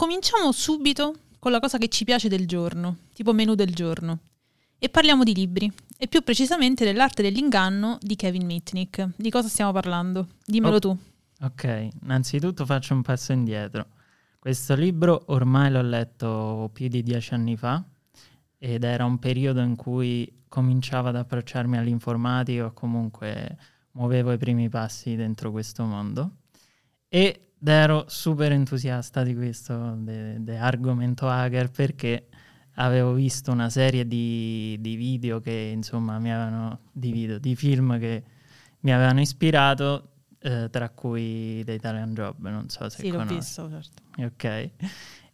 cominciamo subito con la cosa che ci piace del giorno, tipo menù del giorno. E parliamo di libri, e più precisamente dell'arte dell'inganno di Kevin Mitnick. Di cosa stiamo parlando? Dimmelo oh, tu. Ok, innanzitutto faccio un passo indietro. Questo libro ormai l'ho letto più di dieci anni fa ed era un periodo in cui cominciavo ad approcciarmi all'informatica o comunque muovevo i primi passi dentro questo mondo ed ero super entusiasta di questo, di argomento hacker perché avevo visto una serie di, di video che insomma mi avevano di video, di film che mi avevano ispirato eh, tra cui The Italian Job, non so se sì, conosci. l'ho visto, certo. Ok.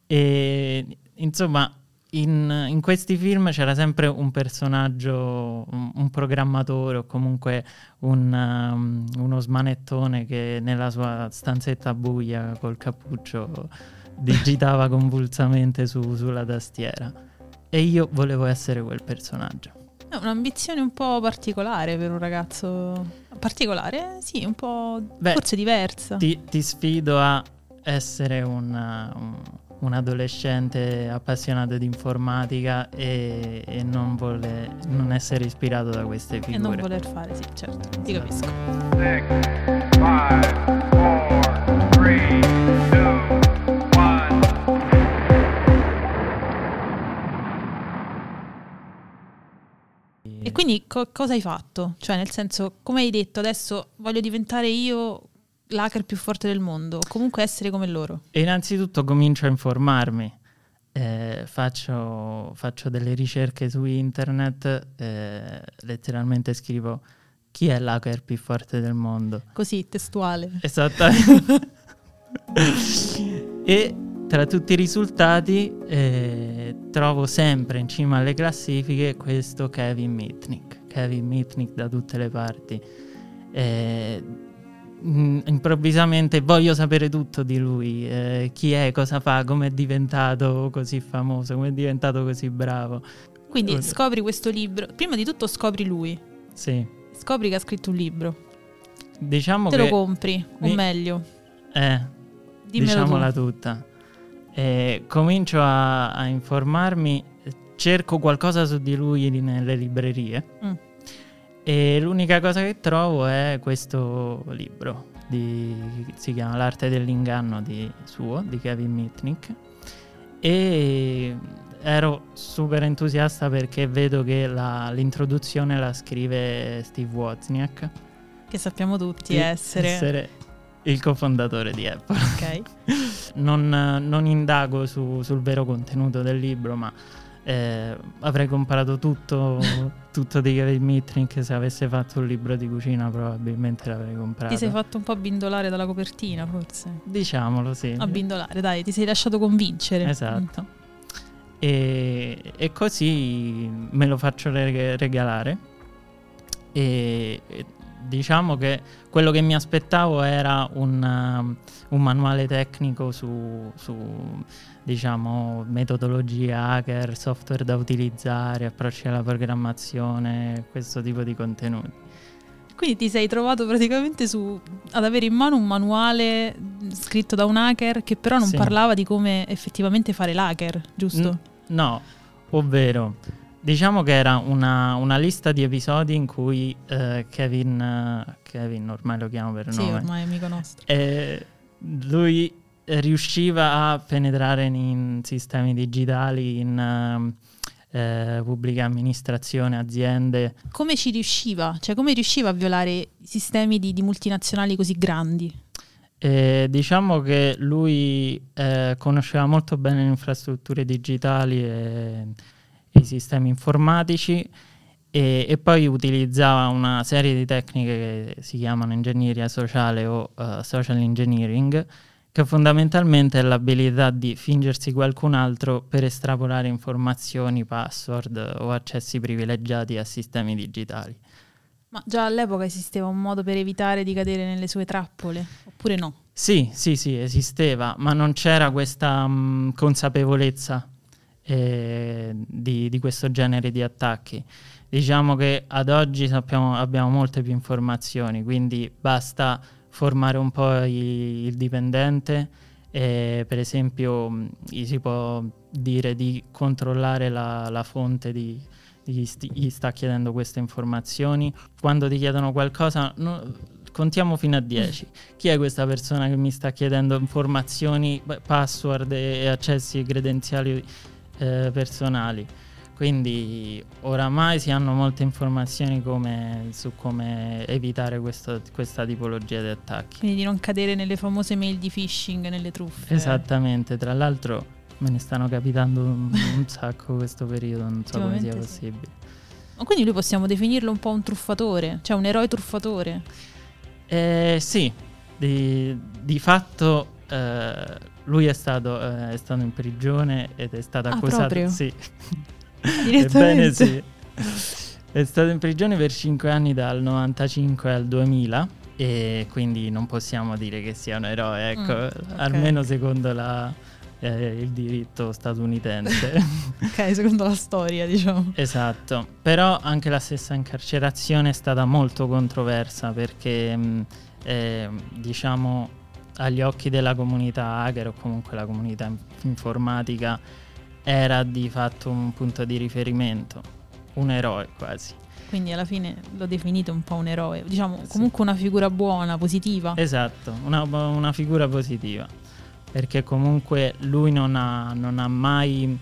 E insomma, in, in, questi film c'era sempre un personaggio, un, un programmatore o comunque un, um, uno smanettone che nella sua stanzetta buia col cappuccio digitava convulsamente su, sulla tastiera. E io volevo essere quel personaggio. È un'ambizione un po' particolare per un ragazzo. Particolare? Sì, un po' Beh, forse diversa. Ti, ti, sfido a essere una, un, un, adolescente appassionato di informatica e, e non, vole, non, essere ispirato da queste figure. E non voler fare, sì, certo, ti capisco. Six, five, four, three, two, E quindi co- cosa hai fatto? Cioè, nel senso, come hai detto, adesso voglio diventare io l'hacker più forte del mondo, o comunque essere come loro? E innanzitutto comincio a informarmi. Eh, faccio, faccio, delle ricerche su internet, eh, letteralmente scrivo chi è l'hacker più forte del mondo. Così, testuale. Esattamente. e tra tutti i risultati eh, trovo sempre in cima alle classifiche questo Kevin Mitnick. Kevin Mitnick da tutte le parti. Eh, improvvisamente voglio sapere tutto di lui, eh, chi è, cosa fa, come è diventato così famoso, come è diventato così bravo. Quindi scopri questo libro, prima di tutto scopri lui. Sì. Scopri che ha scritto un libro. Diciamo Te che... lo compri, mi... o meglio. Eh, Dimmelo diciamola tu. tutta. Eh, comincio a, a, informarmi, cerco qualcosa su di lui nelle librerie mm. E l'unica cosa che trovo è questo libro, di, si chiama L'arte dell'inganno di, suo, di Kevin Mitnick e ero super entusiasta perché vedo che la, l'introduzione la scrive Steve Wozniak che sappiamo tutti essere, essere il cofondatore di Apple. Ok. non, non, indago su, sul vero contenuto del libro, ma eh, avrei comprato tutto, tutto di Kevin Mitnick se avesse fatto un libro di cucina probabilmente l'avrei comprato. Ti sei fatto un po' abbindolare dalla copertina forse? Diciamolo, sì. Abbindolare, dai, ti sei lasciato convincere. Esatto. Mm. E, e, così me lo faccio regalare e, diciamo che quello che mi aspettavo era un, uh, un manuale tecnico su, su diciamo, metodologie hacker, software da utilizzare, approcci alla programmazione, questo tipo di contenuti. Quindi ti sei trovato praticamente su, ad avere in mano un manuale scritto da un hacker che però non sì. parlava di come effettivamente fare l'hacker, giusto? N- no, ovvero Diciamo che era una, una, lista di episodi in cui eh, Kevin, Kevin, ormai lo chiamo per sì, nome. Sì, ormai è amico nostro. Eh, lui riusciva a penetrare in sistemi digitali, in eh, pubblica amministrazione, aziende. Come ci riusciva? Cioè come riusciva a violare sistemi di, di multinazionali così grandi? Eh, diciamo che lui eh, conosceva molto bene le infrastrutture digitali e i sistemi informatici e, e, poi utilizzava una serie di tecniche che si chiamano ingegneria sociale o uh, social engineering, che fondamentalmente è l'abilità di fingersi qualcun altro per estrapolare informazioni, password o accessi privilegiati a sistemi digitali. Ma già all'epoca esisteva un modo per evitare di cadere nelle sue trappole, oppure no? Sì, sì, sì, esisteva, ma non c'era questa um, consapevolezza eh, di, di, questo genere di attacchi. Diciamo che ad oggi sappiamo, abbiamo molte più informazioni, quindi basta formare un po' i, il dipendente E, per esempio, mh, gli si può dire di controllare la, la fonte di, chi sti- gli sta chiedendo queste informazioni. Quando ti chiedono qualcosa, no- contiamo fino a 10. Chi è questa persona che mi sta chiedendo informazioni, password e accessi credenziali eh, personali? Quindi oramai si hanno molte informazioni come- su come evitare questo- questa tipologia di attacchi. Quindi di non cadere nelle famose mail di phishing, nelle truffe. Esattamente, tra l'altro me ne stanno capitando un, un sacco questo periodo, non so come sia sì. possibile. Ma quindi lui possiamo definirlo un po' un truffatore, cioè un eroe truffatore. Eh, sì, di, di fatto eh, lui è stato, eh, è stato in prigione ed è stato Ah, accusato. proprio? Sì. Ebbene sì. È stato in prigione per 5 anni dal 95 al 2000 e quindi non possiamo dire che sia un eroe, ecco, Mm, ok. almeno secondo la- eh, il diritto statunitense. Ok, secondo la storia, diciamo. Esatto, però anche la stessa incarcerazione è stata molto controversa perché mh, eh, diciamo agli occhi della comunità hacker o comunque la comunità in- informatica era di fatto un punto di riferimento, un eroe quasi. Quindi alla fine l'ho definito un po' un eroe. Diciamo, Sì. comunque una figura buona, positiva. Esatto, una, una figura positiva, perché comunque lui non ha, non ha mai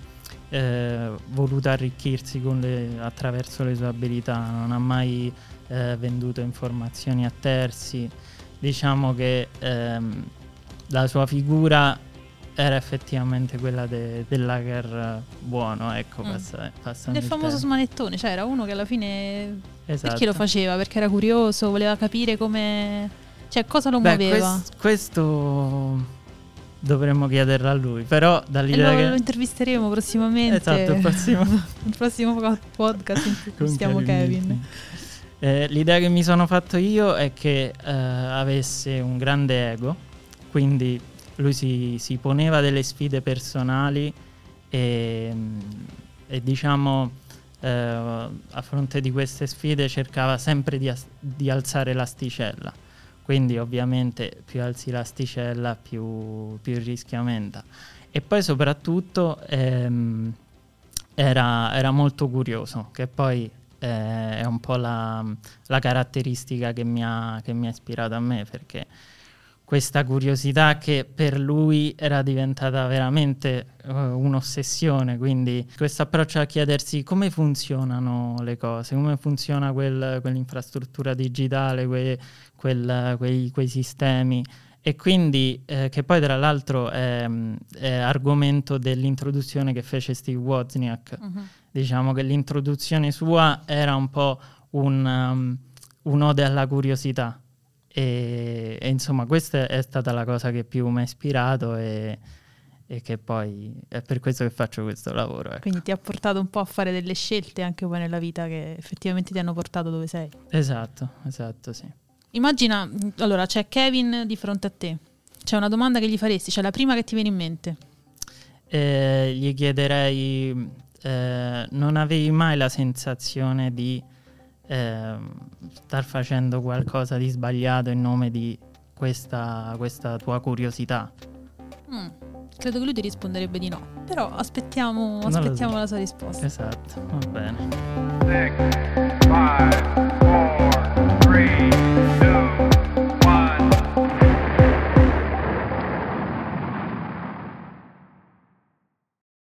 eh, voluto arricchirsi con le- attraverso le sue abilità, non ha mai eh, venduto informazioni a terzi. Diciamo che ehm, la sua figura era effettivamente quella de- dell'hacker buono, ecco, Mm. passa, Del il famoso smanettone, cioè era uno che alla fine... Esatto. Perché lo faceva? Perché era curioso, voleva capire come... Cioè cosa lo Beh, muoveva. quest- questo dovremmo chiederlo a lui, però dall'idea lo, che... lo intervisteremo prossimamente. Esatto, il prossimo- il prossimo po- podcast intervistiamo Kevin. Kevin. Eh, l'idea che mi sono fatto io è che eh, avesse un grande ego, quindi lui si, si poneva delle sfide personali e, e diciamo eh, a fronte di queste sfide cercava sempre di, as- di alzare l'asticella. Quindi ovviamente più alzi l'asticella più, più il rischio aumenta. E poi soprattutto ehm, era, era molto curioso, che poi eh, è un po' la, la caratteristica che mi, ha, che mi ha ispirato a me, perché questa curiosità che per lui era diventata veramente eh, un'ossessione, quindi questo approccio a chiedersi come funzionano le cose, come funziona quel- quell'infrastruttura digitale, que- quel- quei, quei sistemi. E quindi, eh, che poi tra l'altro è, è argomento dell'introduzione che fece Steve Wozniak, Mhm. Diciamo che l'introduzione sua era un po' un, um, un'ode alla curiosità e, e insomma questa è stata la cosa che più mi ha ispirato e, e che poi è per questo che faccio questo lavoro. ecco. Quindi ti ha portato un po' a fare delle scelte anche poi nella vita che effettivamente ti hanno portato dove sei. Esatto, esatto, sì. Immagina, allora c'è Kevin di fronte a te. C'è una domanda che gli faresti, c'è la prima che ti viene in mente. Eh, gli chiederei, eh, non avevi mai la sensazione di ehm, star facendo qualcosa di sbagliato in nome di questa, questa tua curiosità? Mm, credo che lui ti risponderebbe di no. Però aspettiamo, lo so. aspettiamo la sua risposta. Esatto, va bene. Six, five, four, three, two,